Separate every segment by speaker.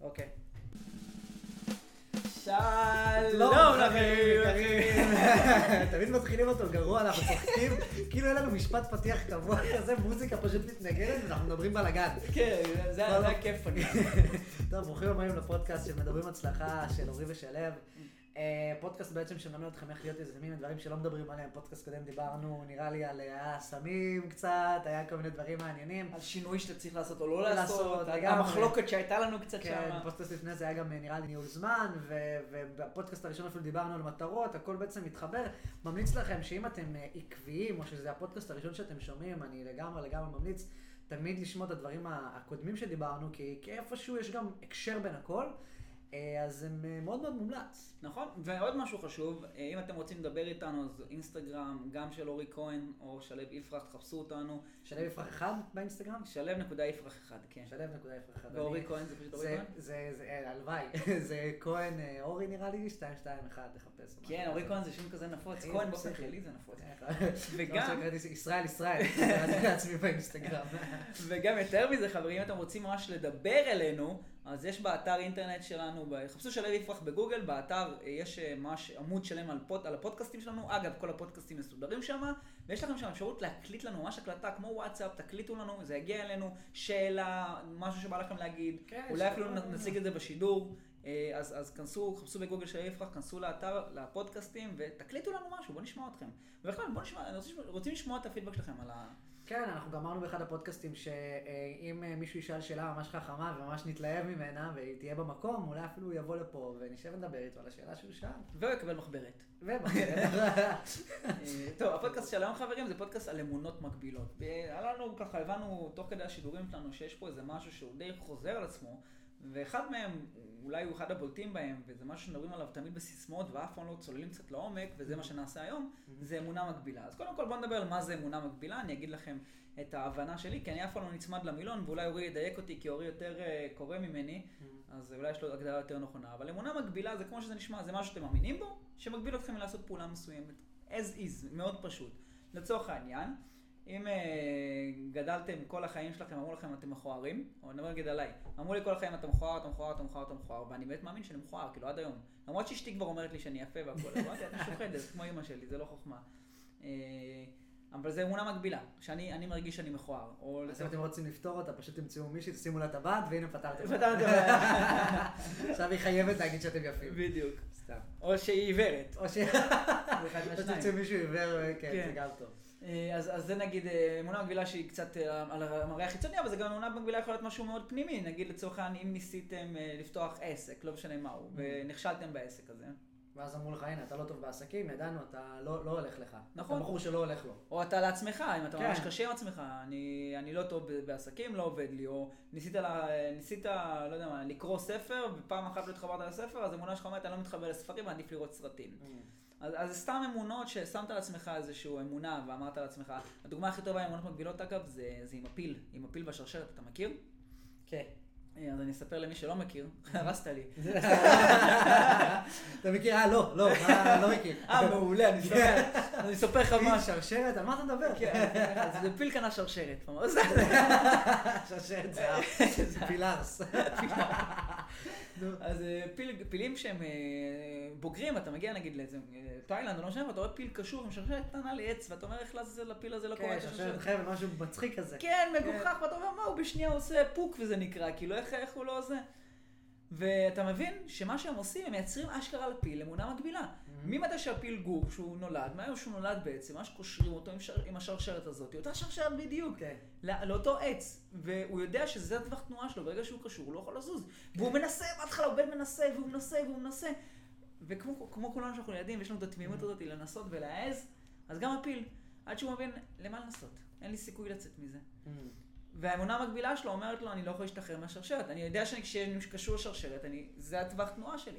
Speaker 1: אוקיי.
Speaker 2: שלום לכם.
Speaker 1: תמיד מתחילים אותו גרוע, אנחנו צוחקים, כאילו אין לנו משפט פתיח קבוע כזה, מוזיקה פשוט מתנגנת ואנחנו מדברים בלאגן.
Speaker 2: כן, זה זה הכיף.
Speaker 1: טוב, ברוכים הבאים לפודקאסט של מדברים הצלחה של אורי ושלו. אה, פודקאסט בעצם שמלמד אתכם איך להיות יזמים, דברים שלא מדברים עליהם. פודקאסט קודם דיברנו, נראה לי, על היה סמים קצת, היה כל מיני דברים מעניינים.
Speaker 2: על שינוי שאתה צריך לעשות או לא
Speaker 1: לעשות.
Speaker 2: המחלוקת שהייתה לנו קצת
Speaker 1: כן,
Speaker 2: שם.
Speaker 1: פודקאסט לפני זה היה גם נראה לי ניהול זמן, ובפודקאסט הראשון אפילו דיברנו על מטרות, הכל בעצם מתחבר. ממליץ לכם שאם אתם אה, עקביים, או שזה הפודקאסט הראשון שאתם שומעים, אני לגמרי לגמרי ממליץ תמיד לשמוע את הדברים הקודמים שדיברנו, כי, איפשהו יש גם הקשר בין הכל, אה, אז זה אה, מאוד מאוד מומלץ.
Speaker 2: נכון, ועוד משהו חשוב, אה, אם אתם רוצים לדבר איתנו, אז אינסטגרם, גם של אורי כהן או שלו יפרח, תחפשו אותנו.
Speaker 1: שלו יפרח אחד באינסטגרם?
Speaker 2: שלו יפרח אחד, כן.
Speaker 1: שלו נקודה יפרח אחד.
Speaker 2: ואורי
Speaker 1: אני-
Speaker 2: כהן זה פשוט אורי כהן?
Speaker 1: זה, זה, אה, הלוואי, זה כהן אה, אורי נראה לי, 221 לחפש. או
Speaker 2: כן, אורי. כהן זה שם כזה נפוץ, כהן באופן. כללי זה נפוץ.
Speaker 1: וגם...
Speaker 2: וגם,
Speaker 1: ישראל ישראל, קראתי לעצמי באינסטגרם.
Speaker 2: וגם יותר מזה, חברים, אם אתם רוצים ממש לדבר אלינו, אז יש באתר אינטרנט שלנו, חפשו שלו יפרח בגוגל, באתר אה, יש אה, ממש עמוד שלם על, פוד, על הפודקאסטים שלנו, אגב, כל הפודקאסטים מסודרים שם, ויש לכם שם אפשרות להקליט לנו ממש הקלטה כמו וואטסאפ, תקליטו לנו, זה יגיע אלינו, שאלה, משהו שבא לכם להגיד,
Speaker 1: כן,
Speaker 2: אולי אפילו נציג את זה בשידור. אה, אז, אז כנסו, חפשו בגוגל של יפרח, כנסו לאתר, לפודקאסטים, ותקליטו לנו משהו, בואו נשמע אתכם. ובכלל, בואו נשמע, רוצים לשמוע את הפידבק שלכם על ה...
Speaker 1: כן, אנחנו גם אמרנו באחד הפודקאסטים שאם אה, מישהו ישאל שאלה ממש חכמה וממש נתלהב ממנה, והיא תהיה במקום, אולי אפילו הוא יבוא לפה ונשב ונדבר איתו על השאלה שהוא שאל.
Speaker 2: והוא יקבל מחברת.
Speaker 1: ובחדר.
Speaker 2: אה, טוב, הפודקאסט של היום חברים זה פודקאסט על אמונות מקבילות. היה לנו ככה, הבנו תוך כדי השידורים שלנו שיש פה איזה משהו שהוא די חוזר על עצמו, ואחד מהם, אולי הוא אחד הבולטים בהם, וזה משהו שמדברים עליו תמיד בסיסמאות ואף פעם לא צוללים קצת לעומק, וזה מה שנעשה היום, זה אמונה מקבילה. אז קודם כל בואו נדבר על מה זה אמונה מקבילה, אני אגיד לכם את ההבנה שלי, כי אני אף פעם לא נצמד למילון, ואולי אורי ידייק אותי, כי אורי יותר אה, קורא ממני, אז אולי יש לו הגדרה יותר נכונה. אבל אמונה מקבילה זה כמו שזה נשמע, זה משהו שאתם מאמינים בו, שמגביל אתכם מלעשות פעולה מסוימת. as is, מאוד פשוט. לצורך העניין, אם uh, גדלתם כל החיים שלכם, אמרו לכם אתם מכוערים, או נדבר נגיד עליי, אמרו לי כל החיים אתה מכוער, אתה מכוער, אתה מכוער, אתה מכוער, ואני באמת מאמין שאני מכוער, כאילו עד היום. למרות שאשתי כבר אומרת לי שאני יפה והכל, אמרתי, את משוחדת, כמו אמא שלי, זה לא חוכמה. Uh, אבל זה אמונה מקבילה, שאני אני מרגיש שאני מכוער.
Speaker 1: אז אם אתם רוצים לפתור אותה, פשוט תמצאו מישהי, תשימו לה טבעת, והנה פתרתם.
Speaker 2: אותה.
Speaker 1: עכשיו היא חייבת להגיד שאתם יפים.
Speaker 2: בדיוק.
Speaker 1: סתם.
Speaker 2: או שהיא עיוורת.
Speaker 1: או ש...
Speaker 2: זה אחד
Speaker 1: או
Speaker 2: מהשניים.
Speaker 1: שתמצאו מישהו עיוור, כן,
Speaker 2: כן.
Speaker 1: זה גם טוב.
Speaker 2: אה, אז, אז זה נגיד אה, אמונה מקבילה שהיא קצת אה, על המראה החיצוני, אבל זה גם אמונה מקבילה יכול להיות משהו מאוד פנימי. נגיד לצורך העניין, אם ניסיתם לפתוח עסק, לא משנה מהו, ונכשלתם בעסק הזה.
Speaker 1: ואז אמרו לך, הנה, אתה לא טוב בעסקים, ידענו, אתה לא לא הולך לך.
Speaker 2: נכון.
Speaker 1: אתה בחור שלא הולך לו.
Speaker 2: או אתה לעצמך, אם אתה
Speaker 1: כן.
Speaker 2: ממש קשה עם עצמך, אני, אני לא טוב בעסקים, לא עובד לי, או ניסית, לה, ניסית, לא יודע מה, לקרוא ספר, ופעם אחת לא התחברת לספר, אז אמונה שלך אומרת, אני לא מתחבר לספרים, עדיף לראות סרטים. אז, אז זה סתם אמונות ששמת לעצמך איזושהי אמונה ואמרת לעצמך, הדוגמה הכי טובה עם אמונות מקבילות אגב, זה, זה עם הפיל, עם הפיל בשרשרת, אתה מכיר?
Speaker 1: כן.
Speaker 2: אה, אז אני אספר למי שלא מכיר, הרסת לי.
Speaker 1: אתה מכיר? אה, לא, לא, מה, לא מכיר.
Speaker 2: אה, מעולה, אני אספר, אני אספר לך משהו.
Speaker 1: שרשרת, על מה אתה מדבר?
Speaker 2: כן, אז זה פיל קנה שרשרת.
Speaker 1: שרשרת זהב. פילארס.
Speaker 2: אז אה, פיל, פילים שהם אה, בוגרים, אתה מגיע נגיד לאיזה אה, תאילנד או לא משנה, ואתה רואה פיל קשור עם שרשרת קטנה לעץ, ואתה אומר איך לעזאזל לפיל הזה לא קורה
Speaker 1: כן,
Speaker 2: את
Speaker 1: שרשרת משהו מצחיק כזה.
Speaker 2: כן, מגוחך, ואתה אומר, מה, הוא בשנייה עושה פוק וזה נקרא, כאילו, איך, הוא לא זה? ואתה מבין שמה שהם עושים, הם מייצרים אשכרה לפיל אמונה מקבילה. ממתי שהפיל גור, כשהוא נולד, מהיום שהוא נולד בעצם, מה שקושרים אותו עם, שר, עם השרשרת הזאת, אותה שרשרת בדיוק,
Speaker 1: כן.
Speaker 2: לא, לאותו עץ, והוא יודע שזה הטווח תנועה שלו, ברגע שהוא קשור הוא לא יכול לזוז. והוא מנסה, בהתחלה הוא בן מנסה, והוא מנסה, והוא מנסה. וכמו כמו כולנו שאנחנו ילדים, יש לנו את התמימות הזאת לנסות ולהעז, אז גם הפיל, עד שהוא מבין, למה לנסות? אין לי סיכוי לצאת מזה. והאמונה המקבילה שלו אומרת לו, אני לא יכול להשתחרר מהשרשרת. אני יודע שאני קשור לשרשרת, אני, זה הטווח תנועה שלי.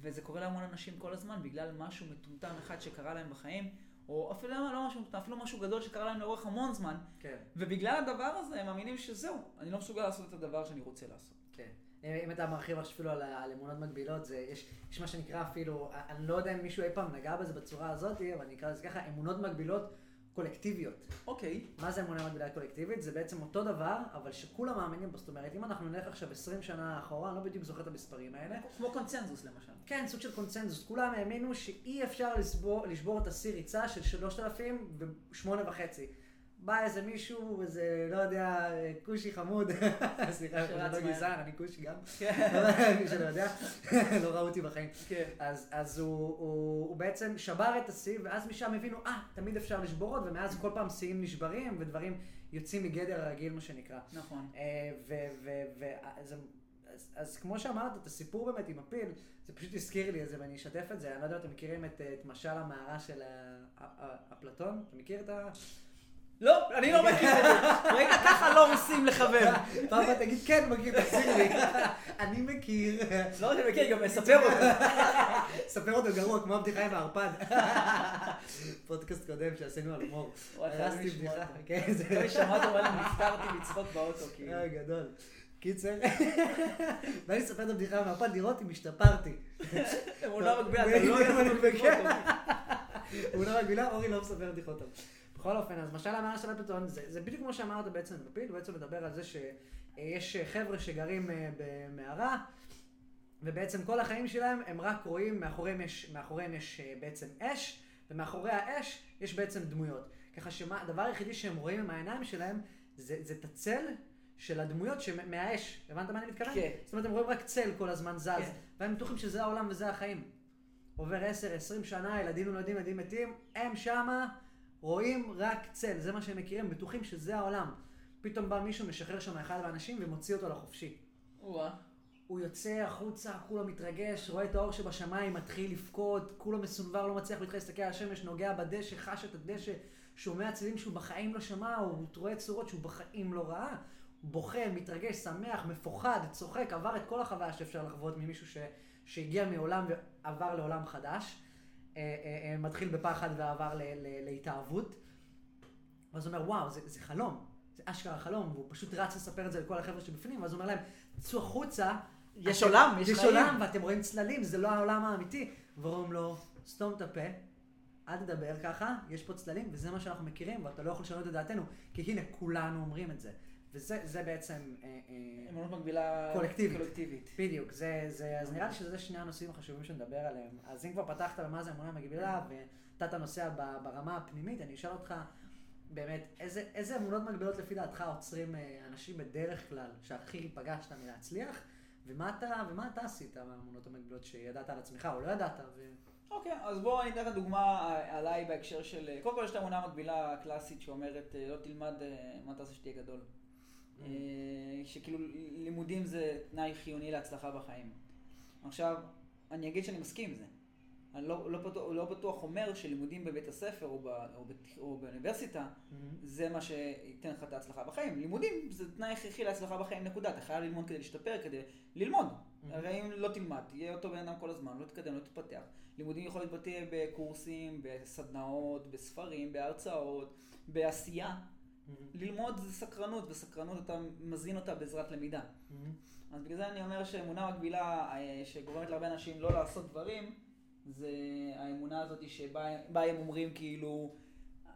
Speaker 2: וזה קורה להמון אנשים כל הזמן, בגלל משהו מטומטם אחד שקרה להם בחיים, או אפילו למה לא משהו מטומטם, אפילו משהו גדול שקרה להם לאורך המון זמן,
Speaker 1: כן,
Speaker 2: ובגלל הדבר הזה הם מאמינים שזהו, אני לא מסוגל לעשות את הדבר שאני רוצה לעשות.
Speaker 1: כן. אם אתה מרחיב אפילו על, על אמונות מקבילות, זה, יש, יש מה שנקרא אפילו, אני לא יודע אם מישהו אי פעם נגע בזה בצורה הזאת, אבל אני אקרא לזה ככה, אמונות מקבילות קולקטיביות.
Speaker 2: אוקיי.
Speaker 1: מה זה אמונה מקבילה קולקטיבית? זה בעצם אותו דבר, אבל שכולם מאמינים בו. זאת אומרת, אם אנחנו נלך עכשיו 20 שנה אחורה, אני לא בדיוק זוכר את המספרים האלה.
Speaker 2: כמו קונצנזוס למשל.
Speaker 1: כן, סוג של קונצנזוס. כולם האמינו שאי אפשר לשבור, לשבור את השיא ריצה של 3,008 וחצי. בא איזה מישהו, איזה, לא יודע, כושי חמוד, סליחה, אני לא. גזען, אני כושי גם,
Speaker 2: כן.
Speaker 1: מי שלא יודע, לא ראו אותי בחיים.
Speaker 2: כן.
Speaker 1: אז, הוא, בעצם שבר את השיא, ואז משם הבינו, אה, תמיד אפשר לשבור עוד, ומאז כל פעם שיאים נשברים, ודברים יוצאים מגדר הרגיל, מה שנקרא.
Speaker 2: נכון.
Speaker 1: אה, אז, כמו שאמרת, את הסיפור באמת עם הפיל, זה פשוט הזכיר לי את זה ואני אשתף את זה. אני לא יודע אם אתם מכירים את, את משל המערה של אפלטון? אתה מכיר את ה...
Speaker 2: לא, אני לא מכיר את זה. ראית ככה לא עושים לחבר.
Speaker 1: פעם תגיד כן מכיר, תחזיר לי. אני מכיר.
Speaker 2: לא רק מכיר, גם מספר אותו.
Speaker 1: ספר אותו גרוע, כמו הבדיחה עם הערפד. פודקאסט קודם שעשינו על הומור.
Speaker 2: וואי, חייב
Speaker 1: הרסתי בדיחה. כן, זה...
Speaker 2: אחרי ששמעת אבל נפטרתי מצחוק באוטו, כאילו.
Speaker 1: אה, גדול. קיצר, ואני אספר את הבדיחה מהפן לראות אם השתפרתי.
Speaker 2: אמונה מגבילה, אתה
Speaker 1: בדיוק,
Speaker 2: לא יכול
Speaker 1: אני
Speaker 2: לקרוא. אותו.
Speaker 1: הוא לא רגילה, אורי לא מספר בדיחות טוב. בכל אופן, אז משל המערה של אפלטון, זה, זה בדיוק כמו שאמרת בעצם בפיל, הוא בעצם מדבר על זה שיש חבר'ה שגרים אה, במערה, ובעצם כל החיים שלהם הם רק רואים, מאחוריהם יש, מאחוריהם יש אה, בעצם אש, ומאחורי האש יש בעצם דמויות. ככה שהדבר היחידי שהם רואים עם העיניים שלהם, זה, זה את הצל של הדמויות מהאש. הבנת מה אני מתכוון?
Speaker 2: כן.
Speaker 1: זאת אומרת, הם רואים רק צל כל הזמן זז,
Speaker 2: כן.
Speaker 1: והם בטוחים שזה העולם וזה החיים. עובר 10-20 שנה, ילדים נולדים, ילדים מתים, הם שמה רואים רק צל, זה מה שהם מכירים, בטוחים שזה העולם. פתאום בא מישהו, משחרר שם אחד האנשים ומוציא אותו לחופשי.
Speaker 2: וואה.
Speaker 1: הוא יוצא החוצה, כולו מתרגש, רואה את האור שבשמיים, מתחיל לבכות, כולו מסונבר, לא מצליח להתחיל להסתכל על השמש, נוגע בדשא, חש את הדשא, שומע צלילים שהוא בחיים לא שמע, הוא רואה צורות שהוא בחיים לא ראה. בוכה, מתרגש, שמח, מפוחד, צוחק, עבר את כל החוויה שאפשר לחוות ממישהו ש... שהגיע מעולם ועבר לעולם חדש. אה, אה, אה, מתחיל בפחד ועבר. להתאהבות. ואז הוא אומר, וואו, זה, זה חלום. זה אשכרה חלום, והוא פשוט רץ לספר את זה לכל החבר'ה שבפנים, ואז הוא אומר להם, צאו החוצה.
Speaker 2: יש עולם, יש
Speaker 1: יש
Speaker 2: חיים."
Speaker 1: עולם, ואתם רואים צללים, זה לא העולם האמיתי. ואומרים לו, סתום את הפה, אל תדבר ככה, יש פה צללים, וזה מה שאנחנו מכירים, ואתה לא יכול לשנות את דעתנו, כי הנה, כולנו אומרים את זה. וזה זה בעצם, אה, אה,
Speaker 2: אמונות מקבילה
Speaker 1: קולקטיבית.
Speaker 2: קולקטיבית.
Speaker 1: בדיוק, זה, זה, אז נראה לי שזה שני הנושאים החשובים שנדבר עליהם. אז אם כבר פתחת על מה זה אמונה מגבילה, ואתה נוסע ב- ברמה הפנימית, אני אשאל אותך, באמת, איזה, איזה אמונות מגבילות לפי דעתך עוצרים אה, אנשים בדרך כלל, שהכי פגשת מלהצליח, ומה אתה, ומה אתה עשית מהאמונות המגבילות שידעת על עצמך או לא ידעת? ו...
Speaker 2: אוקיי, אז בואו אני אתן לך דוגמה עליי בהקשר של... קודם כל יש את האמונה המקבילה הקלאסית שאומרת לא תלמד מה תעשה שתהיה גדול. אה, שכאילו לימודים זה תנאי חיוני להצלחה בחיים. עכשיו, אני אגיד שאני מסכים עם זה. אני לא, לא, בטוח, לא בטוח אומר שלימודים בבית הספר או, ב, או, בת, או באוניברסיטה זה מה שייתן לך את ההצלחה בחיים. לימודים זה תנאי הכרחי להצלחה בחיים, נקודה. אתה חייב ללמוד כדי להשתפר, כדי ללמוד. הרי אם לא תלמד, תהיה אותו בן אדם כל הזמן, לא תתקדם, לא תתפתח. לימודים יכול להתבטא בקורסים, בסדנאות, בספרים, בהרצאות, בעשייה. ללמוד זה סקרנות, וסקרנות אתה מזין אותה בעזרת למידה. אז בגלל זה אני אומר שאמונה מקבילה אה, שגורמת להרבה אנשים לא לעשות דברים, זה האמונה הזאת שבה בה הם אומרים כאילו,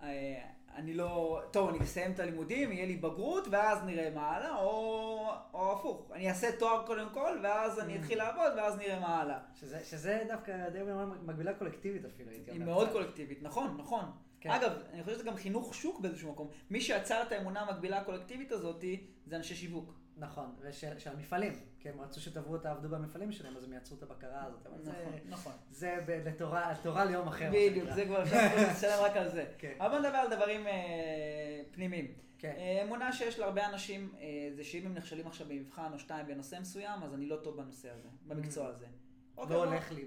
Speaker 2: אה, אני לא, טוב, אני אסיים את הלימודים, יהיה לי בגרות, ואז נראה מה הלאה, או, או הפוך, אני אעשה תואר קודם כל, ואז אני אתחיל לעבוד, ואז נראה מה הלאה.
Speaker 1: שזה, שזה דווקא די מקבילה קולקטיבית אפילו, הייתי
Speaker 2: היא
Speaker 1: אומר.
Speaker 2: מאוד
Speaker 1: קצת.
Speaker 2: קולקטיבית, נכון, נכון.
Speaker 1: כן.
Speaker 2: אגב, אני חושב שזה גם חינוך שוק באיזשהו מקום. מי שיצר את האמונה המקבילה הקולקטיבית הזאת, זה אנשי שיווק.
Speaker 1: נכון, ושל של המפעלים, כי הם רצו שתבואו תעבדו במפעלים שלהם, אז הם יצרו את הבקרה הזאת, אבל זה,
Speaker 2: נכון, נכון.
Speaker 1: זה ב- לתורה, תורה ליום אחר.
Speaker 2: בדיוק. זה כבר אפשר לשלם רק על זה.
Speaker 1: כן.
Speaker 2: אבל נדבר על דברים אה, פנימיים.
Speaker 1: כן.
Speaker 2: אה, אמונה שיש להרבה אנשים, אה, זה שאם הם נכשלים עכשיו במבחן או שתיים בנושא מסוים, אז אני לא טוב בנושא הזה, במקצוע הזה. אוקיי,
Speaker 1: לא הולך לי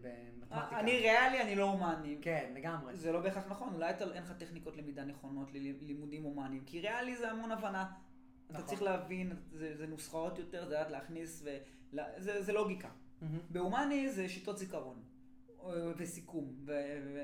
Speaker 1: במתמטיקה.
Speaker 2: אני ריאלי, אני לא הומני.
Speaker 1: כן, לגמרי.
Speaker 2: זה לא בהכרח נכון, אולי אין לך טכניקות למידה נכונות ללימודים הומניים, כי ריאלי זה המון הבנה. אתה
Speaker 1: נכון.
Speaker 2: צריך להבין, זה, נוסחאות יותר, זה לדעת להכניס. זה, לוגיקה. בהומני זה שיטות זיכרון, אה, וסיכום,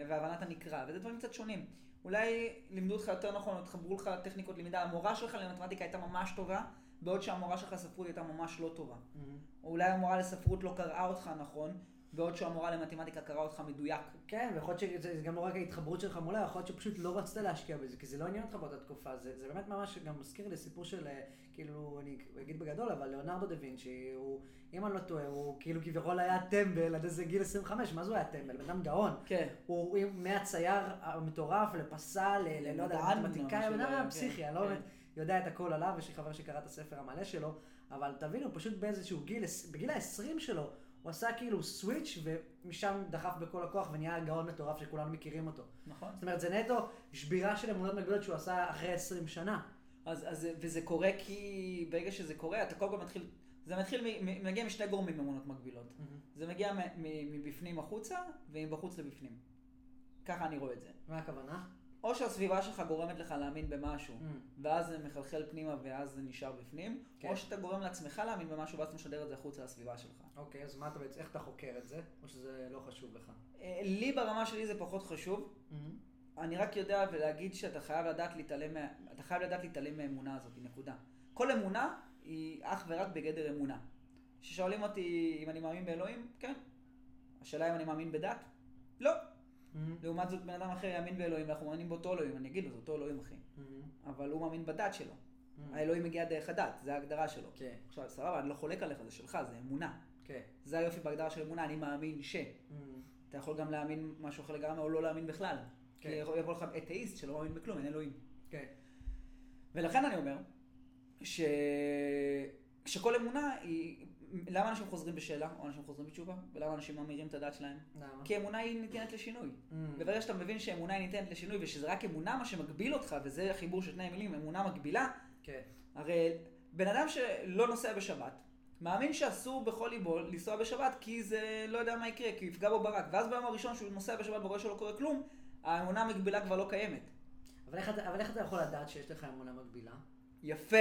Speaker 2: והבנת הנקרא, וזה דברים קצת שונים. אולי לימדו אותך יותר נכון, או התחברו לך טכניקות למידה, המורה שלך למתמטיקה הייתה ממש טובה, בעוד שהמורה שלך לספרות הייתה ממש לא טובה.
Speaker 1: מהמם.
Speaker 2: או אולי המורה לספרות לא קראה אותך נכון, בעוד שהמורה למתמטיקה קרא אותך מדויק.
Speaker 1: כן, ויכול להיות שזה גם לא רק ההתחברות שלך מולה, יכול להיות שפשוט לא רצית להשקיע בזה, כי זה לא עניין אותך באותה תקופה. זה, זה באמת ממש גם מזכיר לי סיפור של, אה, כאילו, אני אגיד בגדול, אבל ליאונרדו דה וינצ'י, הוא, אם אני לא טועה, הוא כאילו כביכול היה טמבל עד איזה גיל 25, מה זה הוא היה טמבל? בן אדם גאון.
Speaker 2: כן.
Speaker 1: הוא מהצייר המטורף לפסל, ל- ל- לא יודע, מתמטיקאי, בן אדם
Speaker 2: כן,
Speaker 1: פסיכי, אני לא
Speaker 2: כן.
Speaker 1: באמת יודע את הכל עליו, יש לי חבר שקרא את הספר המלא שלו, אבל תבינו, פשוט באיזשהו גיל, בגיל ה-20 שלו, הוא עשה כאילו סוויץ' ומשם דחף בכל הכוח ונהיה גאון מטורף שכולנו מכירים אותו.
Speaker 2: נכון.
Speaker 1: זאת אומרת, זה נטו שבירה של אמונות מגבילות שהוא עשה אחרי 20 שנה.
Speaker 2: אז, אז, וזה קורה כי ברגע שזה קורה, אתה קודם כל מתחיל, זה מתחיל, מ- מ- מגיע משני גורמים אמונות מקבילות. זה מגיע מ- מ- מבפנים החוצה, ומבחוץ לבפנים. ככה אני רואה את זה.
Speaker 1: מה הכוונה?
Speaker 2: או שהסביבה שלך גורמת לך להאמין במשהו,
Speaker 1: Mm.
Speaker 2: ואז זה מחלחל פנימה ואז זה נשאר בפנים,
Speaker 1: כן.
Speaker 2: או שאתה גורם לעצמך להאמין במשהו ואז אתה משדר את זה החוצה לסביבה שלך.
Speaker 1: אוקיי, אז מה אתה בעצם, איך אתה חוקר את זה? או שזה לא חשוב לך?
Speaker 2: אה, לי ברמה שלי זה פחות חשוב, אני רק יודע ולהגיד שאתה חייב לדעת להתעלם, מה- אתה חייב לדעת להתעלם מהאמונה הזאת, נקודה. כל אמונה היא אך ורק בגדר אמונה. כששואלים אותי אם אני מאמין באלוהים, כן. השאלה אם אני מאמין בדת? לא. לעומת זאת, בן אדם אחר יאמין באלוהים ואנחנו מאמינים באותו אלוהים, אני אגיד לו, זה אותו אלוהים אחי. אבל הוא מאמין בדת שלו. האלוהים מגיע דרך הדת, זה ההגדרה שלו.
Speaker 1: כן,
Speaker 2: עכשיו, סבבה, אני לא חולק עליך, זה שלך, זה אמונה.
Speaker 1: כן.
Speaker 2: זה היופי בהגדרה של אמונה, אני מאמין ש. אתה יכול גם להאמין משהו אחר לגמרי או לא להאמין בכלל.
Speaker 1: כן.
Speaker 2: כי יכול יבוא לך אתאיסט שלא מאמין בכלום, אין אלוהים.
Speaker 1: כן.
Speaker 2: ולכן אני אומר, ש... שכל אמונה היא... למה אנשים חוזרים בשאלה, או אנשים חוזרים בתשובה? ולמה אנשים ממירים את הדת שלהם?
Speaker 1: למה?
Speaker 2: כי אמונה היא ניתנת לשינוי.
Speaker 1: Mm.
Speaker 2: וברגע שאתה מבין שאמונה היא ניתנת לשינוי, ושזה רק אמונה מה שמגביל אותך, וזה החיבור של שני מילים, אמונה מקבילה,
Speaker 1: כן.
Speaker 2: הרי בן אדם שלא נוסע בשבת, מאמין שאסור בכל ליבו לנסוע בשבת, כי זה לא יודע מה יקרה, כי יפגע בו ברק. ואז ביום הראשון שהוא נוסע בשבת ורואה שלא קורה כלום, האמונה המקבילה כבר לא קיימת.
Speaker 1: אבל איך אבל איך אתה יכול לדעת שיש לך אמונה מקבילה?
Speaker 2: יפה.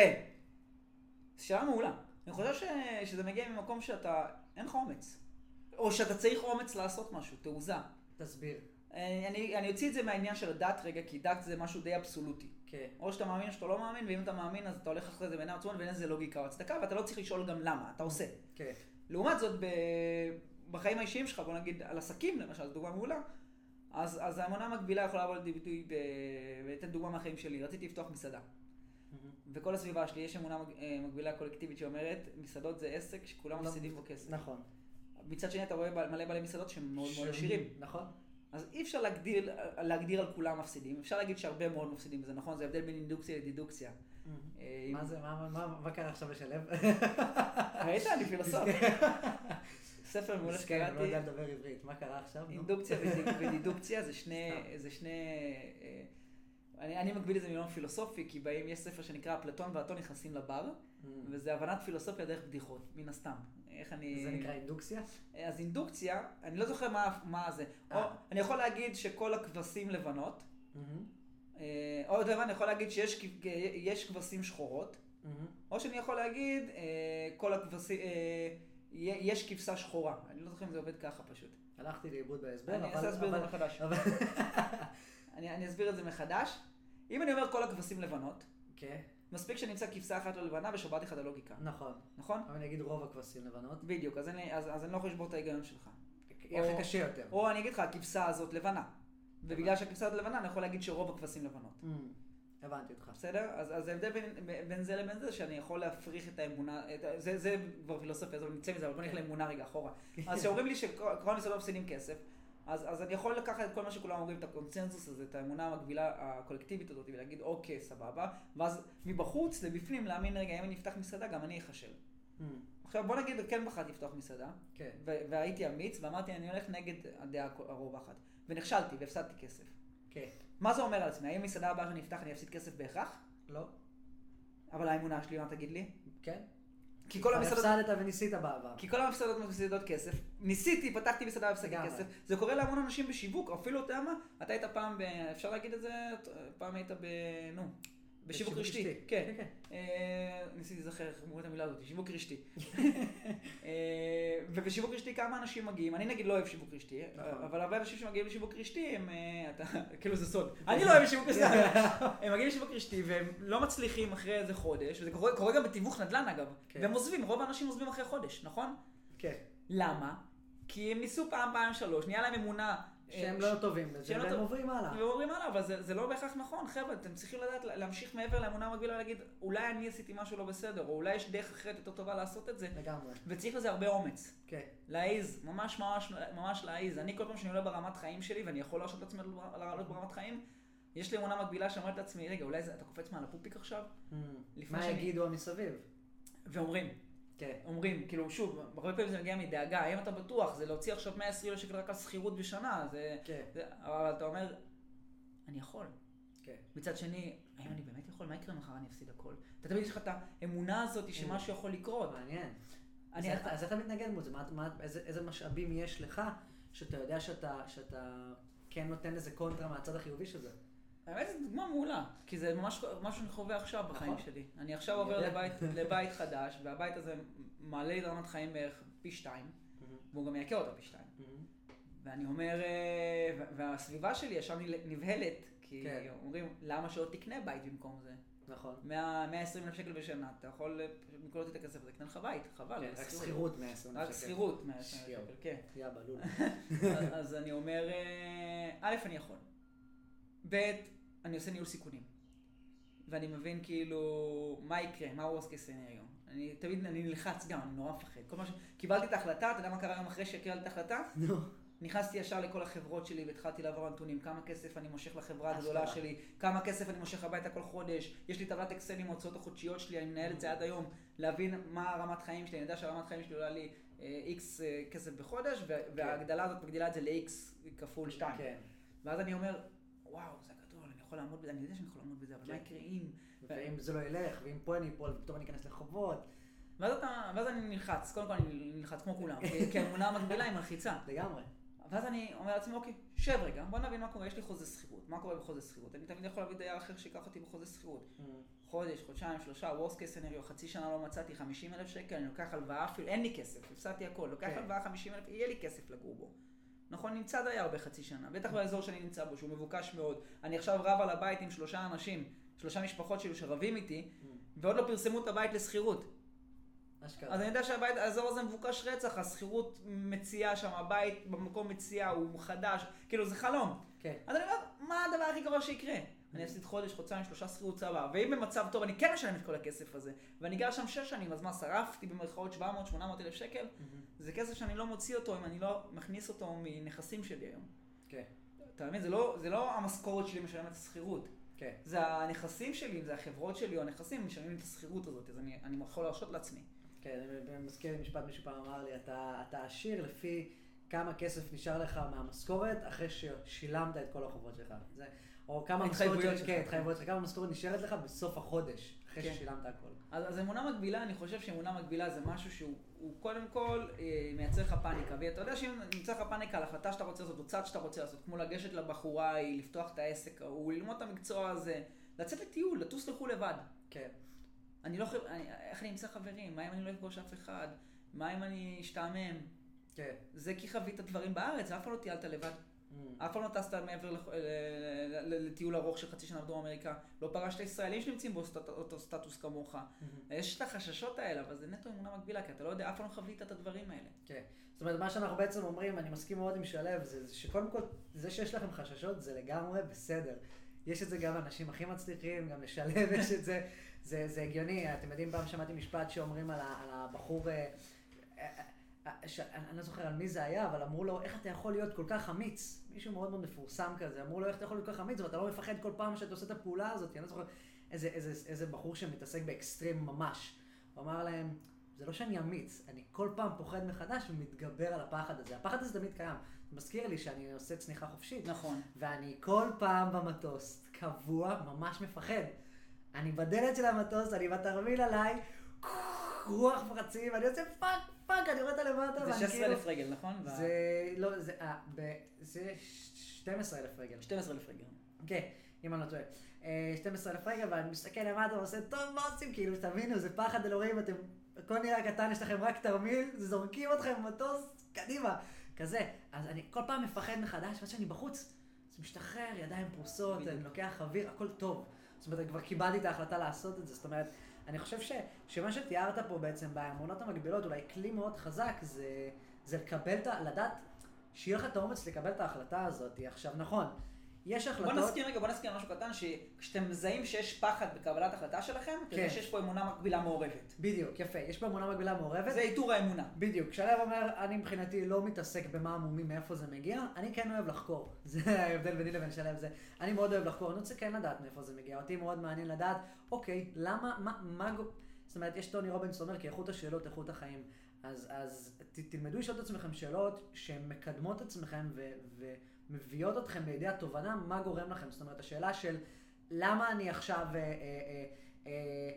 Speaker 2: שאלה מעולה. אני חושב ש... שזה מגיע ממקום שאתה, אין לך אומץ. או שאתה צריך אומץ לעשות משהו, תעוזה.
Speaker 1: תסביר.
Speaker 2: אני, אני, אני אוציא את זה מהעניין של הדת רגע, כי דת זה משהו די אבסולוטי.
Speaker 1: כן.
Speaker 2: או שאתה מאמין או שאתה לא מאמין, ואם אתה מאמין אז אתה הולך אחרי זה בעיניים עצמם ואין לזה לוגיקה או הצדקה, ואתה לא צריך לשאול גם למה, אתה עושה.
Speaker 1: כן.
Speaker 2: לעומת זאת, ב... בחיים האישיים שלך, בוא נגיד על עסקים למשל, זו דוגמה מעולה, אז, אז האמונה המקבילה יכולה לבוא לידי ביטוי, ב... ואתן דוגמה מהחיים שלי, רציתי לפתוח מסעדה. וכל הסביבה שלי יש אמונה אה, מקבילה קולקטיבית שאומרת, מסעדות זה עסק שכולם
Speaker 1: לא-
Speaker 2: מפסידים בו כסף.
Speaker 1: נכון.
Speaker 2: מצד שני אתה רואה מלא בעלי מסעדות שהם מאוד מאוד עשירים.
Speaker 1: נכון.
Speaker 2: אז אי אפשר להגדיר, להגדיר על כולם מפסידים, אפשר להגיד שהרבה מאוד מפסידים, וזה נכון, זה הבדל בין אינדוקציה לדידוקציה. אה, אם-
Speaker 1: מה זה, מה- מה מה קרה עכשיו לשלב?
Speaker 2: ראית? אני פילוסוף. ספר מעולה
Speaker 1: לא
Speaker 2: שקראתי.
Speaker 1: יודע לדבר עברית. מה קרה עכשיו?
Speaker 2: אינדוקציה ודי- ודידוקציה זה שני,
Speaker 1: סתם.
Speaker 2: זה שני, אה, אני, אני מגביל את זה מילון פילוסופי, כי באים, יש ספר שנקרא אפלטון ואתון נכנסים לבר,
Speaker 1: Mm.
Speaker 2: וזה הבנת פילוסופיה דרך בדיחות, מן הסתם. איך אני...
Speaker 1: זה נקרא אינדוקציה?
Speaker 2: אז אינדוקציה, אני לא זוכר מה, מה זה. או,
Speaker 1: אה.
Speaker 2: אני יכול להגיד שכל הכבשים לבנות, אה, או דבר, אני יכול להגיד שיש כבשים שחורות,
Speaker 1: מהמם.
Speaker 2: או שאני יכול להגיד, אה, כל הכבשים, אה, יש כבשה שחורה. אני לא זוכר אם זה עובד ככה פשוט.
Speaker 1: הלכתי לאיבוד בהסבר,
Speaker 2: אני
Speaker 1: אבל...
Speaker 2: אנסה להסביר את זה מחדש. אני, אני אסביר את זה מחדש. אם אני אומר כל הכבשים לבנות,
Speaker 1: כן,
Speaker 2: מספיק שנמצא כבשה אחת לא לבנה ושברתי לך את הלוגיקה,
Speaker 1: נכון.
Speaker 2: נכון?
Speaker 1: אבל אני אגיד רוב הכבשים לבנות.
Speaker 2: בדיוק, אז אני, אז, אז אני לא יכול לשבור את ההיגיון שלך.
Speaker 1: יהיה לך קשה יותר.
Speaker 2: או אני אגיד לך, הכבשה הזאת לבנה. ובגלל שהכבשה הזאת לבנה, אני יכול להגיד שרוב הכבשים לבנות.
Speaker 1: Mm, הבנתי אותך.
Speaker 2: בסדר? אז, אז ההבדל בין, בין זה לבין זה, שאני יכול להפריך את האמונה, את, זה, זה כבר פילוסופיה, אז נצא מזה, אבל בוא נלך
Speaker 1: כן.
Speaker 2: לאמונה רגע אחורה. אז כשאומרים לי שכל המסעדות מפסידים כסף, אז, אז אני יכול לקחת את כל מה שכולם אומרים, את הקונצנזוס הזה, את האמונה המקבילה הקולקטיבית הזאת, ולהגיד, אוקיי, סבבה, ואז מבחוץ לבפנים להאמין, רגע, אם אני אפתח מסעדה, גם אני אחשל.
Speaker 1: Mm,
Speaker 2: עכשיו בוא נגיד, כן בחרתי לפתוח מסעדה,
Speaker 1: כן.
Speaker 2: והייתי אמיץ, ואמרתי, אני הולך נגד הדעה הרווחת, ונכשלתי והפסדתי כסף.
Speaker 1: כן.
Speaker 2: מה זה אומר על עצמי? האם מסעדה הבאה שאני אפתח אני אפסיד כסף בהכרח?
Speaker 1: לא?
Speaker 2: אבל האמונה שלי, מה תגיד לי?
Speaker 1: כן?
Speaker 2: כי כל המסעדות...
Speaker 1: הפסדת וניסית בעבר.
Speaker 2: כי כל המסעדות מפסידות כסף. ניסיתי, פתחתי מסעדה והפסקתי. כסף. זה קורה להמון אנשים בשיווק, אפילו אתה יודע מה? אתה היית פעם, ב... אפשר להגיד את זה? פעם היית ב... נו. בשיווק רשתי.
Speaker 1: רשתי.
Speaker 2: כן.
Speaker 1: כן.
Speaker 2: אה, ניסיתי להיזכר איך אומרים את המילה הזאת, שיווק רשתי. אה, ובשיווק רשתי כמה אנשים מגיעים, אני נגיד לא אוהב שיווק רשתי,
Speaker 1: נכון.
Speaker 2: אבל הרבה אנשים שמגיעים לשיווק רשתי הם, אה, אתה, כאילו זה סוד, אני לא אוהב שיווק רשתי, הם מגיעים לשיווק רשתי והם לא מצליחים אחרי איזה חודש, וזה קורה קורה גם בתיווך נדל"ן אגב,
Speaker 1: כן.
Speaker 2: והם עוזבים, רוב האנשים עוזבים אחרי חודש, נכון?
Speaker 1: כן.
Speaker 2: למה? כי הם ניסו פעם, פעם, שלוש, נהיה להם אמונה.
Speaker 1: שהם
Speaker 2: אה,
Speaker 1: לא טובים בזה,
Speaker 2: שהם לא
Speaker 1: והם
Speaker 2: טוב-
Speaker 1: עוברים הלאה.
Speaker 2: והם אומרים הלאה, אבל זה, זה לא בהכרח נכון, חבר'ה, אתם צריכים לדעת לה- להמשיך מעבר לאמונה המקבילה ולהגיד, אולי אני עשיתי משהו לא בסדר, או אולי יש דרך אחרת יותר טובה לעשות את זה,
Speaker 1: לגמרי.
Speaker 2: וצריך לזה הרבה אומץ.
Speaker 1: כן.
Speaker 2: להעיז, ממש ממש ממש להעיז. אני כל פעם שאני עולה ברמת חיים שלי, ואני יכול להרשות לעצמי לעלות ברמת חיים, יש לי אמונה מקבילה שאומרת לעצמי, רגע, אולי זה, אתה קופץ מעל הפופיק עכשיו? לפני
Speaker 1: מה
Speaker 2: שאני-
Speaker 1: יגידו המסביב?
Speaker 2: ואומרים,
Speaker 1: כן. אומרים,
Speaker 2: כאילו, שוב, הרבה פעמים זה מגיע מדאגה, האם אתה בטוח, זה להוציא עכשיו 120 אלף שקל רק על שכירות בשנה, זה...
Speaker 1: כן.
Speaker 2: זה- אבל אתה אומר, אני יכול.
Speaker 1: כן.
Speaker 2: מצד שני, האם אני באמת יכול? מה יקרה מחר אני אפסיד הכל? אתה תמיד יש לך את האמונה הזאת שמשהו יכול לקרות.
Speaker 1: מעניין.
Speaker 2: אני-
Speaker 1: אז איך- אז אתה מתנגד מול זה? מה- מה- איזה- איזה משאבים יש לך, שאתה יודע שאתה שאתה כן נותן איזה קונטרה מהצד החיובי של זה?
Speaker 2: האמת זו דוגמה מעולה, כי זה ממש משהו שאני חווה עכשיו בחיים
Speaker 1: נכון.
Speaker 2: שלי. אני עכשיו עובר. לבית, לבית חדש, והבית הזה מעלה לי את רמת חיים בערך פי שתיים, והוא גם מייקר אותה פי שתיים. ואני אומר, אה, והסביבה שלי ישר נבהלת, כי
Speaker 1: כן.
Speaker 2: אומרים, למה שלא תקנה בית במקום זה?
Speaker 1: נכון.
Speaker 2: 100 120 אלף שקל בשנה, אתה יכול אה, פשוט לקנות את הכסף הזה, קנה לך בית, חבל.
Speaker 1: כן, רק. שכירות 120
Speaker 2: רק שכירות 120
Speaker 1: שיו.
Speaker 2: אלף שקל, כן.
Speaker 1: יא בלול.
Speaker 2: אז- אז אני אומר, אה, א', אני יכול. ב', אני עושה ניהול סיכונים. ואני מבין כאילו, מה יקרה, מה ה-Worst case scenario. אני תמיד, אני נלחץ גם, אני נורא מפחד. כל מה ש... קיבלתי את ההחלטה, אתה יודע מה קרה יום אחרי שקיבלתי את ההחלטה?
Speaker 1: נו.
Speaker 2: נכנסתי ישר לכל החברות שלי והתחלתי לעבור נתונים, כמה כסף אני מושך לחברה. הגדולה שלי, כמה כסף אני מושך הביתה כל חודש, יש לי טבלת אקסל עם ההוצאות החודשיות שלי, אני מנהל את זה עד היום, להבין מה הרמת חיים שלי, אני יודע שהרמת חיים שלי עולה לי איקס כסף בחודש, ו- וההגדלה הזאת מגדילה את זה ל-X כפול 2.
Speaker 1: כן.
Speaker 2: ואז אני אומר, וואו, זה גדול, אני יכול לעמוד בזה, אני יודע שאני יכול לעמוד בזה, אבל מה
Speaker 1: כן.
Speaker 2: יקרה אם...
Speaker 1: ואם זה לא ילך, ואם פה אני אפול, ופתאום אני אכנס לחובות.
Speaker 2: ואז, אתה, ואז אני נלחץ, קודם כל אני נלחץ כמו כולם, כי- האמונה המקבילה היא מלחיצה.
Speaker 1: לגמרי.
Speaker 2: ואז אני אומר לעצמי, אוקיי, שב רגע, בוא נבין מה קורה, יש לי חוזה שכירות, מה קורה בחוזה שכירות? אני תמיד יכול להביא דייר אחר שיקח אותי בחוזה שכירות. חודש, חודשיים, שלושה, worst case scenario, חצי שנה לא מצאתי 50 אלף שקל, אני לוקח הלוואה אפילו, אין לי כסף, הפסדתי הכל, לוקח
Speaker 1: כן.
Speaker 2: הלוואה 50 אלף, יהיה לי כסף לגור בו. נכון, נמצא דייר בחצי שנה, בטח באזור שאני נמצא בו, שהוא מבוקש מאוד. אני עכשיו רב על הבית עם שלושה אנשים, שלושה משפחות שלי שרבים איתי, ועוד לא פרסמו את הבית לשכירות.
Speaker 1: אשכרה.
Speaker 2: אז אני יודע שהבית, האזור הזה מבוקש רצח, השכירות מציעה שם, הבית במקום מציאה, הוא חדש, כאילו זה חלום.
Speaker 1: כן.
Speaker 2: אז אני אומר, מה הדבר הכי גרוע שיקרה? אני אפסיד חודש, חודשיים, שלושה שכירות סבבה, ואם במצב טוב אני כן משלם את כל הכסף הזה, ואני גר שם שש שנים, אז מה, שרפתי במרכאות 700-800 אלף שקל? זה כסף שאני לא מוציא אותו אם אני לא מכניס אותו מנכסים שלי היום.
Speaker 1: כן.
Speaker 2: אתה מבין? זה לא, זה לא המשכורת שלי משלמת את השכירות.
Speaker 1: כן.
Speaker 2: זה הנכסים שלי, אם זה החברות שלי או הנכסים, משלמים את השכירות הזאת, אז אני, אני יכול להרשות לעצמי.
Speaker 1: כן, אני מזכיר לי משפט, מישהו פעם אמר לי, אתה, אתה עשיר לפי כמה כסף נשאר לך מהמשכורת אחרי ששילמת את כל החובות שלך. זה, או כמה משכורת,
Speaker 2: שלך.
Speaker 1: כן, התחייבויות שלך, כמה משכורת נשארת לך בסוף החודש, אחרי
Speaker 2: כן.
Speaker 1: ששילמת הכל.
Speaker 2: אז, אז אמונה מקבילה, אני חושב שאמונה מקבילה זה משהו שהוא הוא קודם כל אה, מייצר לך פאניקה. ואתה יודע שאם נמצא לך פאניקה על החלטה שאתה רוצה לעשות, או צעד שאתה רוצה לעשות, כמו לגשת לבחורה ההיא, לפתוח את העסק ההוא, ללמוד את המקצוע הזה, לצאת לטיול, לטוס לחו"ל לבד.
Speaker 1: כן.
Speaker 2: אני לא אני- איך אני אמצא חברים? מה אם אני לא אפגוש אף אחד? מה אם אני אשתעמם?
Speaker 1: כן.
Speaker 2: זה כי חווית דברים בארץ, אף פעם לא טיילת לבד. אף פעם לא טסת מעבר ל- לטיול ארוך של חצי שנה בדרום אמריקה. לא פגשת ישראלים שנמצאים באותו סטטוס כמוך. יש את החששות האלה, אבל זה נטו אמונה מקבילה, כי אתה לא יודע, אף פעם לא חווית את הדברים האלה.
Speaker 1: כן. זאת אומרת, מה שאנחנו בעצם אומרים, אני מסכים מאוד עם שלו, זה שקודם כל, זה שיש לכם חששות זה לגמרי בסדר. יש את זה גם לאנשים הכי מצליחים, גם לשלב יש את זה, זה, הגיוני. אתם יודעים, פעם שמעתי משפט שאומרים על, הבחור, אה, אה, אה, ש, אני, אני לא זוכר על מי זה היה, אבל אמרו לו, איך אתה יכול להיות כל כך אמיץ? מישהו מאוד מאוד מפורסם כזה, אמרו לו, איך אתה יכול להיות כל כך אמיץ, ואתה לא מפחד כל פעם שאתה עושה את הפעולה הזאת, אני לא זוכר איזה, איזה, איזה בחור שמתעסק באקסטרים ממש. הוא אמר להם, זה לא שאני אמיץ, אני כל פעם פוחד מחדש ומתגבר על הפחד הזה. הפחד הזה תמיד קיים. זה מזכיר לי שאני עושה צניחה חופשית.
Speaker 2: נכון.
Speaker 1: ואני כל פעם במטוס, קבוע, ממש מפחד. אני בדלת של המטוס, אני בתרמיל עליי, רוח פרצים, אני עושה fuck, fuck, אני רואה את הלמטה,
Speaker 2: זה
Speaker 1: ואני
Speaker 2: 16 אלף רגל, נכון?
Speaker 1: זה, לא, זה, אה, זה 12 אלף רגל.
Speaker 2: 12 אלף רגל.
Speaker 1: כן, אם אני לא טועה. אה, 12 אלף רגל, ואני מסתכל למטה ועושה, טוב, מה עושים? כאילו, תבינו, זה פחד אלוהים, אתם, הכל נראה קטן, יש לכם רק תרמיל, זורקים אתכם במטוס, קדימה. כזה. אז אני כל פעם מפחד מחדש, ואז שאני בחוץ, זה משתחרר, ידיים פרוסות. אני לוקח אוויר, הכל טוב. זאת אומרת, כבר קיבלתי את ההחלטה לעשות את זה, זאת אומרת, אני חושב ש, שמה שתיארת פה בעצם באמונות המקבילות, אולי כלי מאוד חזק, זה, זה לקבל את. לדעת, שיהיה לך את האומץ לקבל את ההחלטה הזאת. עכשיו, נכון, יש החלטות...
Speaker 2: בוא נזכיר רגע, בוא נזכיר משהו קטן, שכשאתם מזהים שיש פחד בקבלת החלטה שלכם, כן. תראה שיש פה אמונה מקבילה מעורבת.
Speaker 1: בדיוק, יפה. יש פה אמונה מקבילה מעורבת.
Speaker 2: זה איתור האמונה.
Speaker 1: בדיוק. כשהלב אומר, אני מבחינתי לא מתעסק במה עמומים, מאיפה זה מגיע, אני כן אוהב לחקור. זה ההבדל ביני לבין שלב זה. אני מאוד אוהב לחקור, אני רוצה כן לדעת מאיפה זה מגיע. אותי מאוד מעניין לדעת, אוקיי, למה, מה, מה... זאת אומרת, יש טוני רובינס אומר, כי איכות השאלות, איכות החיים. אז, אז ת, תלמדו לשאול את עצמכם שאלות שהן מקדמות את עצמכם ו... ו מביאות אתכם לידי התובנה מה גורם לכם. זאת אומרת, השאלה של למה אני עכשיו... אה, אה, אה,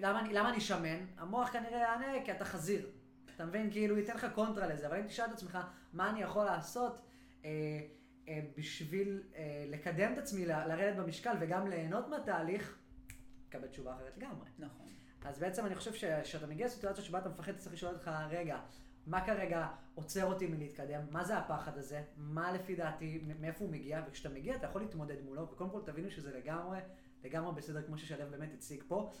Speaker 1: למה אני, למה אני שמן? המוח כנראה יענה כי אתה חזיר. אתה מבין? כאילו, ייתן לך קונטרה לזה. אבל אם תשאל את עצמך, מה אני יכול לעשות אה, אה, בשביל אה, לקדם את עצמי, לרדת במשקל וגם ליהנות מהתהליך, תקבל תשובה אחרת לגמרי.
Speaker 2: נכון.
Speaker 1: אז בעצם אני חושב שכשאתה מגיע לסיטואציה שבה אתה מפחד, אתה צריך לשאול אותך, רגע, מה כרגע עוצר אותי מלהתקדם, מה זה הפחד הזה, מה לפי דעתי, מאיפה הוא מגיע, וכשאתה מגיע אתה יכול להתמודד מולו, וקודם כל תבינו שזה לגמרי, לגמרי בסדר כמו ששלו באמת הציג פה,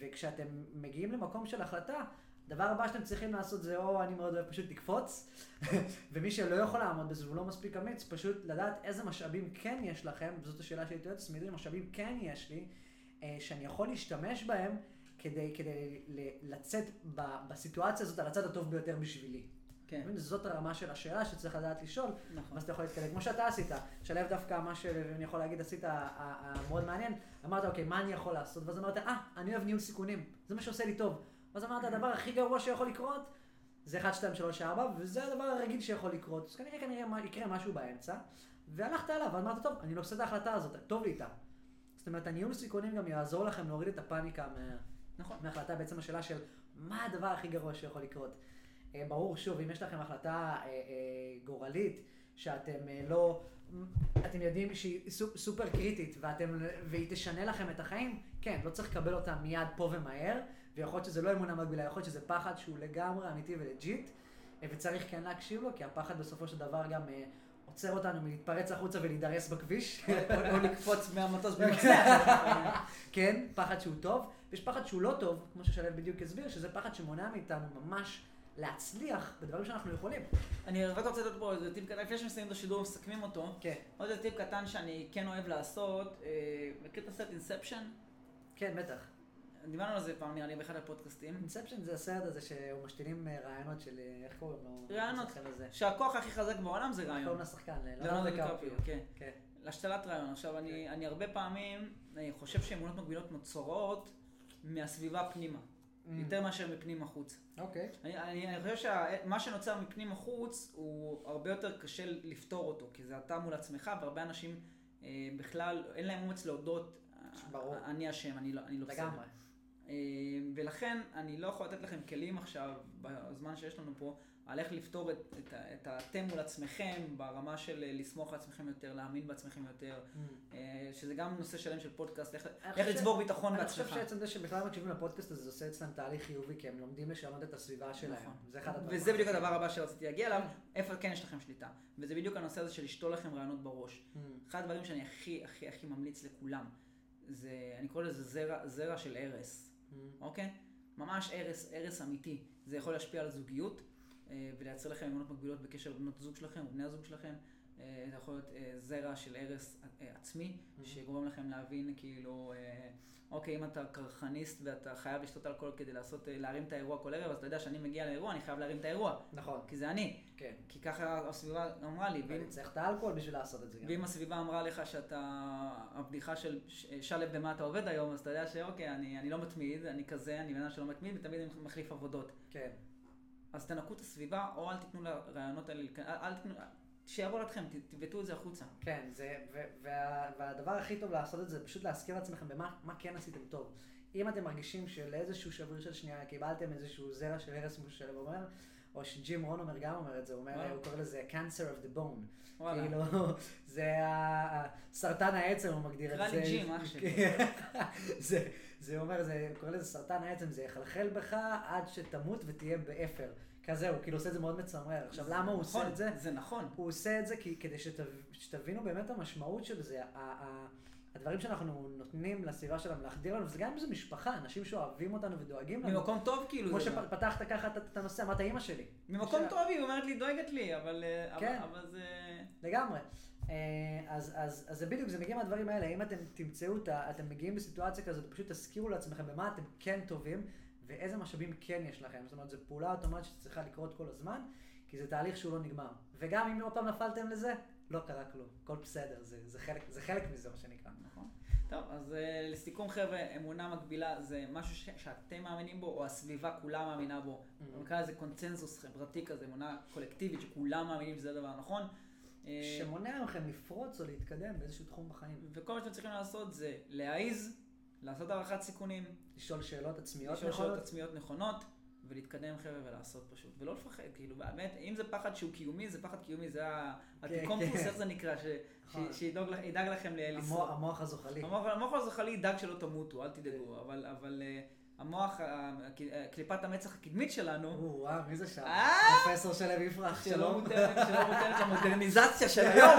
Speaker 1: וכשאתם מגיעים למקום של החלטה, הדבר הבא שאתם צריכים לעשות זה או אני מאוד אוהב פשוט לקפוץ, ומי שלא יכול לעמוד בזה והוא לא מספיק אמיץ, פשוט לדעת איזה משאבים כן יש לכם, וזאת השאלה שהייתי איזה משאבים כן יש לי, אה, שאני יכול להשתמש בהם כדי, כדי לצאת ב, בסיטואציה הזאת על הצד הטוב ביותר בשבילי. כן. זאת הרמה של השאלה שצריך לדעת לשאול, נכון. ואז אתה יכול להתקדם. כמו שאתה עשית, שלב דווקא מה שאני יכול להגיד עשית מאוד מעניין, אמרת, אוקיי, מה אני יכול לעשות? ואז אמרת, אה, אני אוהב ניהול סיכונים, זה מה שעושה לי טוב. ואז אמרת, הדבר הכי גרוע שיכול לקרות, זה 1, 2, 3, 4, וזה הדבר הרגיל שיכול לקרות. אז כנראה כנראה יקרה משהו באמצע, והלכת אליו, ואמרת, טוב, אני לא עושה את ההחלטה הזאת, טוב לי איתה. זאת אומרת, הניהול סיכונים גם יעזור לכם להוריד את הפאניקה מה... נכון. מהחלטה בעצם השאלה של מה הדבר הכי גרוע שיכול לקרות. אה, ברור, שוב, אם יש לכם החלטה אה, אה, גורלית, שאתם לא, אתם יודעים שהיא סופר קריטית, ואתם, והיא תשנה לכם את החיים, כן, לא צריך לקבל אותה מיד פה ומהר, ויכול להיות שזה לא אמונה מקבילה, יכול להיות שזה פחד שהוא לגמרי אמיתי ולג'יט, וצריך כן להקשיב לו, כי הפחד בסופו של דבר גם עוצר אותנו מלהתפרץ החוצה ולהידרס בכביש.
Speaker 2: או לקפוץ מהמטוס במקצח.
Speaker 1: כן, פחד שהוא טוב. ויש פחד שהוא לא טוב, כמו ששלב בדיוק הסביר, שזה פחד שמונע מאיתנו ממש להצליח בדברים שאנחנו יכולים.
Speaker 2: אני רק רוצה לתת פה איזה טיפ קטן, לפני שמסיימים את השידור ומסכמים אותו.
Speaker 1: כן.
Speaker 2: עוד איזה טיפ קטן שאני כן אוהב לעשות. אה, מכיר את הסרט אינספשן?
Speaker 1: כן, בטח.
Speaker 2: דיברנו על זה פעם נראה לי באחד הפודקאסטים.
Speaker 1: אינספשן זה הסרט הזה שהוא משתינים אה, רעיונות של, אה, איך קוראים לו?
Speaker 2: רעיונות. שהכוח הכי חזק בעולם זה רעיון.
Speaker 1: קוראים לשחקן,
Speaker 2: לאונרדו דיקפריו. כן. כן. להשתלת רעיון. עכשיו, אני, אני הרבה פעמים אני חושב שאמונות מקבילות נוצרות מהסביבה פנימה. Mm. יותר מאשר מפנים החוץ.
Speaker 1: אוקיי. Okay.
Speaker 2: אני, אני, אני חושב שמה שנוצר מפנים החוץ הוא הרבה יותר קשה לפתור אותו, כי זה אתה מול עצמך, והרבה אנשים אה, בכלל אין להם אומץ להודות, ברור. אני אשם, אני לא, אני לא בסדר. לגמרי. אה, ולכן אני לא יכול לתת לכם כלים עכשיו, בזמן שיש לנו פה, על איך לפתור את, את, את האתם מול עצמכם ברמה של אה, לסמוך על עצמכם יותר, להאמין בעצמכם יותר, mm. אה, שזה גם נושא שלם של פודקאסט, איך, איך לצבור ביטחון
Speaker 1: אני
Speaker 2: בעצמך.
Speaker 1: אני חושב שעצם זה שבכלל מקשיבים לפודקאסט הזה, זה עושה אצלם תהליך חיובי, כי הם לומדים לשנות את הסביבה שלהם. נכון.
Speaker 2: זה אחד הדברים. וזה בדיוק הדבר הבא שרציתי להגיע אליו, איפה כן יש לכם שליטה. וזה בדיוק הנושא הזה של לשתול לכם רעיונות בראש. Mm. אחד הדברים שאני הכי הכי הכי ממליץ לכולם, זה, אני קורא לזה זרע, זרע של הרס, mm. אוקיי? ממש הרס, הרס אמיתי. זה יכול להשפיע על זוגיות. אה, ולייצר לכם אמונות מקבילות בקשר לבנות הזוג שלכם ובני הזוג שלכם. אה, זה יכול להיות אה, זרע של הרס עצמי, mm-hmm. שגורם לכם להבין כאילו, אוקיי, אם אתה קרחניסט ואתה חייב לשתות אלכוהול כדי לעשות, להרים את האירוע כל ערב, אז אתה יודע שאני מגיע לאירוע, אני חייב להרים את האירוע.
Speaker 1: נכון.
Speaker 2: כי זה אני.
Speaker 1: כן.
Speaker 2: כי ככה הסביבה אמרה לי.
Speaker 1: ואני צריך את האלכוהול בשביל לעשות את זה גם.
Speaker 2: ואם הסביבה אמרה לך שאתה, הבדיחה של שלב במה אתה עובד היום, אז אתה יודע שאוקיי, אני, אני לא מתמיד, אני כזה, אני בן אדם שלא מתמיד, ותמיד אני מחליף עבודות.
Speaker 1: כן.
Speaker 2: אז תנקו את הסביבה, או אל תיתנו לרעיונות האלה, אל תיתנו, שיעבור לכם, תבטאו את זה החוצה.
Speaker 1: כן, זה, וה, והדבר הכי טוב לעשות את זה, פשוט להזכיר לעצמכם במה כן עשיתם טוב. אם אתם מרגישים שלאיזשהו שבריר של שנייה קיבלתם איזשהו זרע של הרס, כמו ששלב אומר, או שג'ים רון אומר גם אומר את זה, הוא אומר, הוא קורא לזה cancer of the bone. כאילו, זה סרטן העצם, הוא מגדיר את זה.
Speaker 2: קרא לי ג'ים, אח שלי.
Speaker 1: זה אומר, זה קורא לזה סרטן העצם, זה יחלחל בך עד שתמות ותהיה באפר. כזה, הוא כאילו עושה את זה מאוד מצמרר. עכשיו, למה הוא עושה
Speaker 2: נכון,
Speaker 1: את זה?
Speaker 2: זה נכון.
Speaker 1: הוא עושה את זה כדי שתבינו באמת המשמעות של זה. הדברים שאנחנו נותנים לסביבה שלנו להחדיר לנו, וזה גם אם זה משפחה, אנשים שאוהבים אותנו ודואגים לנו.
Speaker 2: ממקום טוב כאילו.
Speaker 1: כמו
Speaker 2: זה.
Speaker 1: שפתחת ככה את- הנושא, אמרת אימא שלי.
Speaker 2: ממקום
Speaker 1: ש-
Speaker 2: טוב היא אומרת לי, דואגת לי, אבל אה, אבל-
Speaker 1: כן.
Speaker 2: אבל זה...
Speaker 1: לגמרי. אה, אז, אז, אז זה בדיוק, זה מגיע מהדברים האלה. אם אתם תמצאו, את ה- אתם מגיעים לסיטואציה כזאת, פשוט תזכירו לעצמכם במה אתם כן טובים, ואיזה משאבים כן יש לכם. זאת אומרת, זו פעולה אוטומטית שצריכה לקרות כל הזמן, כי זה תהליך שהוא לא נגמר. וגם אם עוד פעם נפלתם לזה, לא קרה כלום. הכל בסדר, זה, זה, חלק, זה חלק מזה, מה שנקרא.
Speaker 2: נכון. טוב, אז uh, לסיכום חבר'ה, אמונה מקבילה זה משהו ש- שאתם מאמינים בו, או הסביבה כולה מאמינה בו.
Speaker 1: Mhm.
Speaker 2: נקרא לזה קונצנזוס חברתי כזה, אמונה קולקטיבית שכולם מאמינים שזה הדבר הנכון. אה,
Speaker 1: שמונע מכם לפרוץ או להתקדם באיזשהו תחום בחיים.
Speaker 2: וכל מה שאתם צריכים לעשות זה להעיז, לעשות הערכת סיכונים,
Speaker 1: לשאול שאלות עצמיות
Speaker 2: לשאול שאלות
Speaker 1: נכונות.
Speaker 2: עצמיות נכונות, ולהתקדם חבר'ה ולעשות פשוט. ולא לפחד, כאילו באמת, אם זה פחד שהוא קיומי, זה פחד קיומי, זה
Speaker 1: כן,
Speaker 2: התיקומפוס,
Speaker 1: כן.
Speaker 2: איך זה נקרא, ש-
Speaker 1: נכון.
Speaker 2: ש- שידאג לכ- ידאג לכם לשרוד.
Speaker 1: המוח הזוחלי.
Speaker 2: המוח הזוחלי ידאג שלא תמותו, אל תדאגו, אבל, אבל אה, המוח, אה, קליפת המצח הקדמית שלנו,
Speaker 1: או, וואו, מי זה שם?
Speaker 2: אה?
Speaker 1: פרופסור שלו יפרח, שלום.
Speaker 2: שלא מותרת למודרניזציה של היום,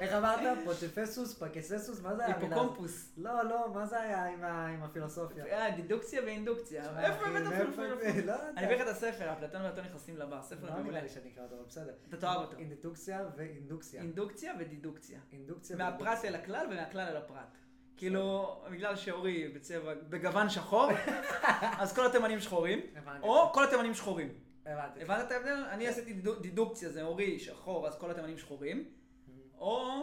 Speaker 1: איך אמרת? פוטפסוס, פקססוס, מה זה היה?
Speaker 2: היפוקומפוס.
Speaker 1: לא, לא, מה זה היה עם הפילוסופיה?
Speaker 2: אה, דידוקציה ואינדוקציה. איפה הבאת
Speaker 1: מאיפה-
Speaker 2: פילוסופיה?
Speaker 1: לא.
Speaker 2: אני אביא לך את הספר, אפלטון ואתון נכנסים לבר, ספר
Speaker 1: לא
Speaker 2: מעולה.
Speaker 1: נראה לי שאני אקרא אותו, בסדר.
Speaker 2: אתה תאהב אותו.
Speaker 1: אינדוקציה ואינדוקציה.
Speaker 2: אינדוקציה ודידוקציה.
Speaker 1: אינדוקציה
Speaker 2: מהפרט
Speaker 1: ואינדוקציה.
Speaker 2: אל הכלל ומהכלל אל הפרט. כאילו, בגלל שאורי בצבע, בגוון שחור, אז כל התימנים שחורים. או כל התימנים שחורים.
Speaker 1: הבנתי.
Speaker 2: הבנת את ההבדל? אני עשיתי דידוק- דידוקציה, זה אורי שחור, אז כל התימנים שחורים, או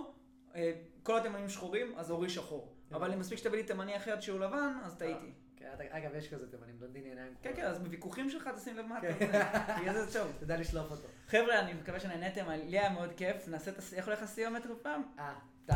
Speaker 2: אה, כל התימנים שחורים, אז אורי שחור. אבל אם מספיק שתביא לי תימני אחד שהוא לבן, אז טעיתי.
Speaker 1: כן, אתה- אגב, יש כזה תימנים, בלונדיני עיניים.
Speaker 2: כן, כן, אז בוויכוחים שלך תשים לב מה אתה
Speaker 1: כן.
Speaker 2: עושה. בגלל זה טוב.
Speaker 1: תדע לשלוף אותו.
Speaker 2: חבר'ה, אני מקווה שנהניתם, לי היה מאוד כיף. נעשה את הס... איך הולך הסיומת עוד פעם?
Speaker 1: אה, טם,